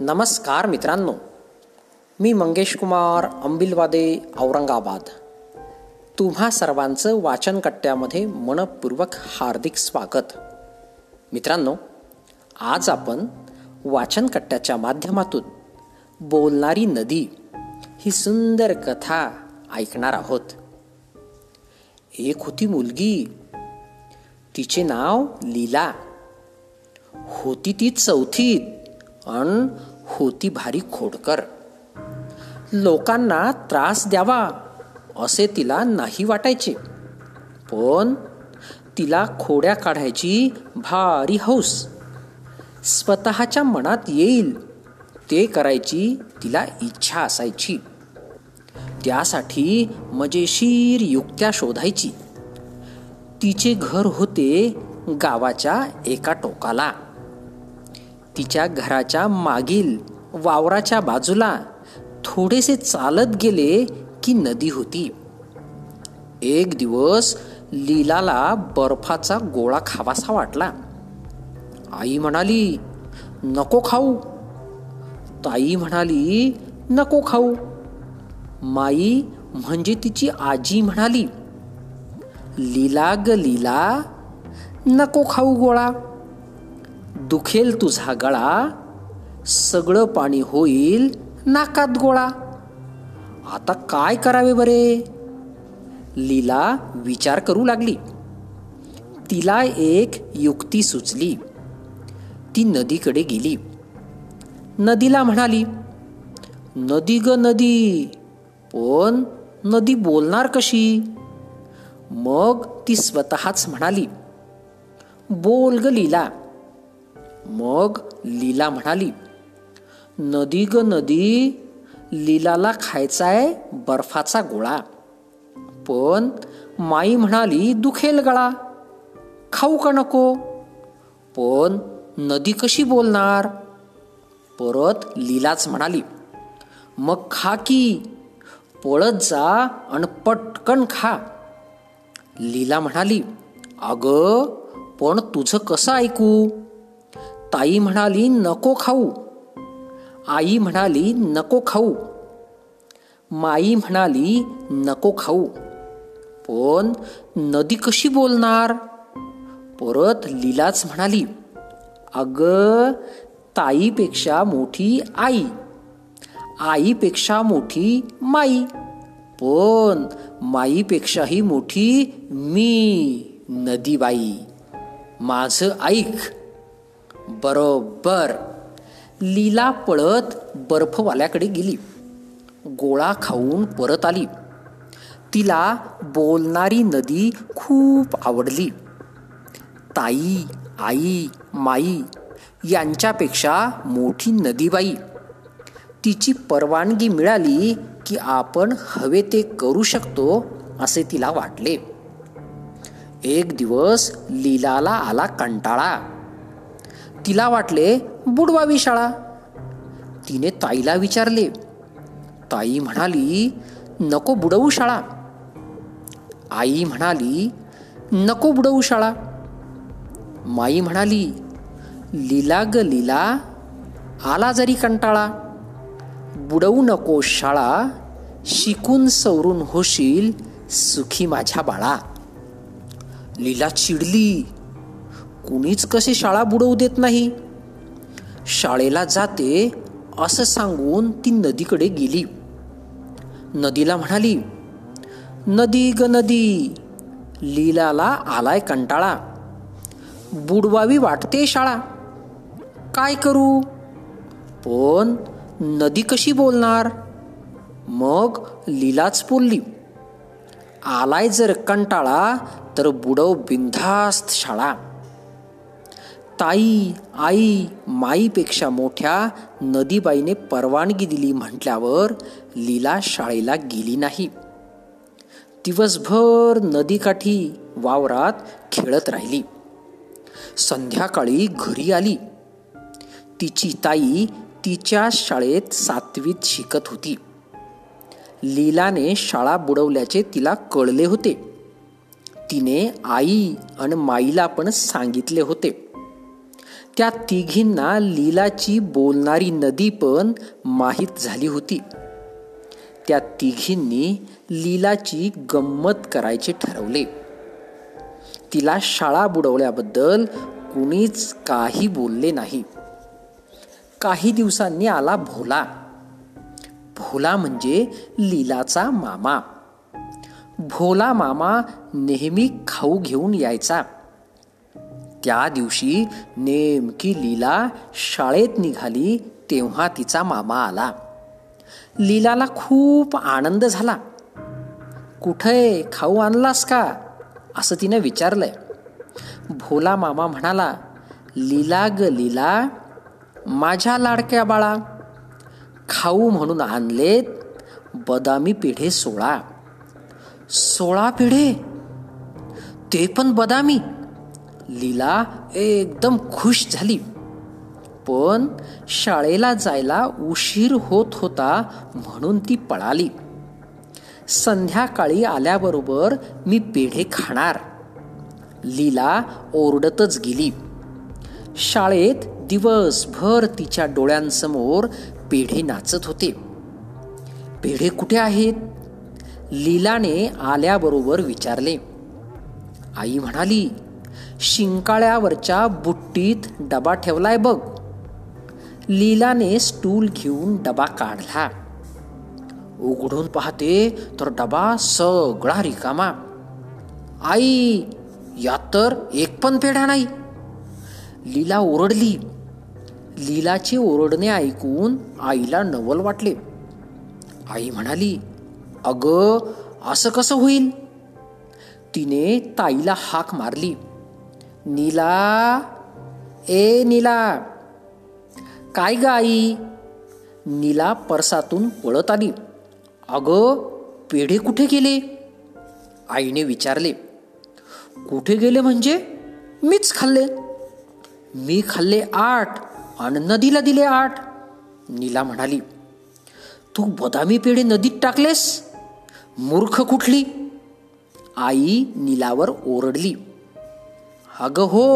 नमस्कार मित्रांनो मी मंगेश कुमार अंबिलवादे औरंगाबाद. तुम्हा सर्वांचं वाचन कट्ट्यामध्ये मनपूर्वक हार्दिक स्वागत. मित्रांनो आज आपण वाचन कट्ट्याच्या माध्यमातून बोलणारी नदी ही सुंदर कथा ऐकणार आहोत. एक होती मुलगी. तिचे नाव लीला. होती ती चौथीत अन होती भारी खोडकर. लोकांना त्रास द्यावा असे तिला नाही वाटायचे. पण तिला खोड्या काढायची भारी हौस. स्वतःच्या मनात येईल ते करायची तिला इच्छा असायची. त्यासाठी मजेशीर युक्त्या शोधायची. तिचे घर होते गावाच्या एका टोकाला. तिच्या घराच्या मागील वावराच्या बाजूला थोडेसे चालत गेले की नदी होती. एक दिवस लीलाला बर्फाचा गोळा खावासा वाटला. आई म्हणाली नको खाऊ. ताई म्हणाली नको खाऊ. माई म्हणजे तिची आजी म्हणाली लीला ग लीला नको खाऊ गोळा. दुखेल तुझा गळा सगळं पाणी होईल नाकात गोळा. आता काय करावे बरे? लीला विचार करू लागली. तिला एक युक्ती सुचली. ती नदीकडे गेली. नदीला म्हणाली नदी ग नदी पण नदी बोलणार कशी? मग ती स्वतःच म्हणाली बोल ग लीला मग लीला म्हणाली नदी ग नदी लीलाला खायचाय बर्फाचा गोळा. पण माई म्हणाली दुखेल गळा. खाऊ का नको? पण नदी कशी बोलणार? परत लीलाच म्हणाली मग खा की पळत जा आणि पटकन खा. लीला म्हणाली अग पण तुझं कसं ऐकू? ताई म्हणाली नको खाऊ. आई म्हणाली नको खाऊ. माई म्हणाली नको खाऊ. पण नदी कशी बोलणार? परत लीलाच म्हणाली अग ताईपेक्षा मोठी आई आईपेक्षा मोठी माई पण माईपेक्षाही मोठी मी नदीबाई. माझं ऐक बरोबर. लीला पळत बर्फवाल्याकडे गेली. गोळा खाऊन परत आली. तिला बोलणारी नदी खूप आवडली. ताई आई माई यांच्यापेक्षा मोठी नदीबाई. तिची परवानगी मिळाली की आपण हवे ते करू शकतो असे तिला वाटले. एक दिवस लीलाला आला कंटाळा. तिला वाटले बुडवावी शाळा. तिने ताईला विचारले. ताई म्हणाली नको बुडवू शाळा. आई म्हणाली नको बुडवू शाळा. माई म्हणाली लीला ग लीला आला जरी कंटाळा. बुडवू नको शाळा शिकून सवरून होशील सुखी माझ्या बाळा. लीला चिडली. कुणीच कशी शाळा बुडवू देत नाही. शाळेला जाते असं सांगून ती नदीकडे गेली. नदीला म्हणाली नदी ग नदी लीलाला आलाय कंटाळा. बुडवावी वाटते शाळा. काय करू? पण नदी कशी बोलणार? मग लीलाच बोलली आलाय जर कंटाळा तर बुडव बिनधास्त शाळा. ताई आई माईपेक्षा मोठ्या नदीबाईने परवानगी दिली म्हटल्यावर लीला शाळेला गेली नाही. दिवसभर नदीकाठी वावरात खेळत राहिली. संध्याकाळी घरी आली. तिची ताई तिच्या शाळेत सातवीत शिकत होती. लीलाने शाळा बुडवल्याचे तिला कळले होते. तिने आई आणि माईला पण सांगितले होते. त्या तिघींना लीलाची बोलणारी नदी पण माहीत झाली होती. त्या तिघींनी लीलाची गंमत करायचे ठरवले. तिला शाळा बुडवल्याबद्दल कुणीच काही बोलले नाही. काही दिवसांनी आला भोला. भोला म्हणजे लीलाचा मामा. भोला मामा नेहमी खाऊ घेऊन यायचा. त्या दिवशी नेमकी लीला शाळेत निघाली तेव्हा तिचा मामा आला. लीलाला खूप आनंद झाला. कुठे खाऊ आणलास का? असं तिनं विचारलंय. भोला मामा म्हणाला लीला ग लीला माझ्या लाडक्या बाळा खाऊ म्हणून आणलेत बदामी पिढे सोळा. सोळा पिढे? ते पण बदामी? लीला एकदम खुश झाली. पण शाळेला जायला उशीर होत होता म्हणून ती पळाली. संध्याकाळी आल्याबरोबर मी पेढे खाणार. लीला ओरडतच गेली. शाळेत दिवसभर तिच्या डोळ्यांसमोर पेढे नाचत होते. पेढे कुठे आहेत? लीलाने आल्याबरोबर विचारले. आई म्हणाली शिंकाळ्यावरच्या बुट्टीत डबा ठेवलाय बघ. लीलाने स्टूल घेऊन डबा काढला. उघडून पाहते तर डबा सगळा रिकामा. आई यात तर एक पण पेढा नाही. लीला ओरडली. लीलाचे ओरडणे ऐकून आईला नवल वाटले. आई म्हणाली अग असं कसं होईल? तिने ताईला हाक मारली. नीला ए नीला. काय ग आई? नीला परसातून पळत आली. अगं पेढे कुठे गेले? आईने विचारले. कुठे गेले म्हणजे? मीच खाल्ले. मी खाल्ले आठ आणि नदीला दिले आठ. नीला म्हणाली तू बदामी पेढे नदीत टाकलेस? मूर्ख कुठली? आई नीलावर ओरडली अगं हो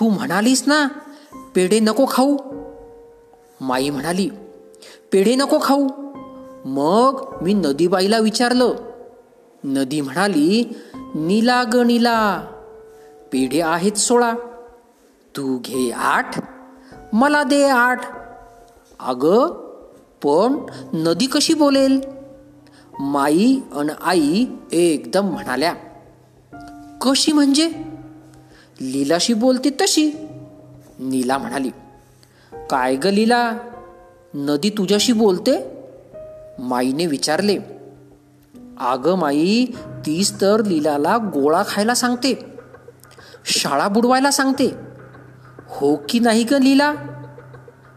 तू म्हणालीस ना पेढे नको खाऊ. माई म्हणाली पेढे नको खाऊ. मग मी नदीबाईला विचारलं. नदी म्हणाली नीला ग नीला पेढे आहेत सोळा. तू घे आठ मला दे आठ. अग पण नदी कशी बोलेल? माई अन आई एकदम म्हणाल्या कशी म्हणजे? लीलाशी बोलते तशी. नीला म्हणाली काय ग लीला? नदी तुझ्याशी बोलते? माईने विचारले आग माई तीच तर लीलाला गोळा खायला सांगते शाळा बुडवायला सांगते. हो की नाही ग लीला?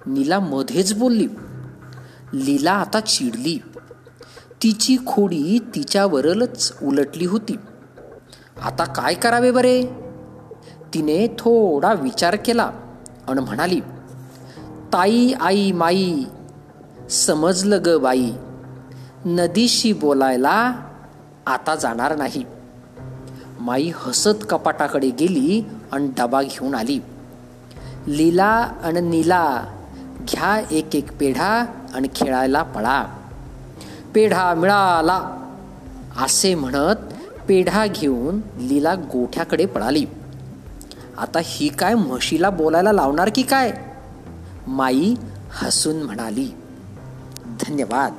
नीला मध्येच बोलली लीला आता चिडली. तिची खोडी तिच्यावरच उलटली होती. आता काय करावे बरे? तिने थोडा विचार केला आणि म्हणाली ताई आई माई समजलं ग बाई. नदीशी बोलायला आता जाणार नाही. माई हसत कपाटाकडे गेली आणि डबा घेऊन आली. लीला आणि नीला घ्या एक एक पेढा आणि खेळायला पळा. पेढा मिळाला असे म्हणत पेढा घेऊन लीला गोठ्याकडे पळाली. आता ही काय म्हशीला बोलायला लावणार की काय? माई हसून म्हणाली धन्यवाद.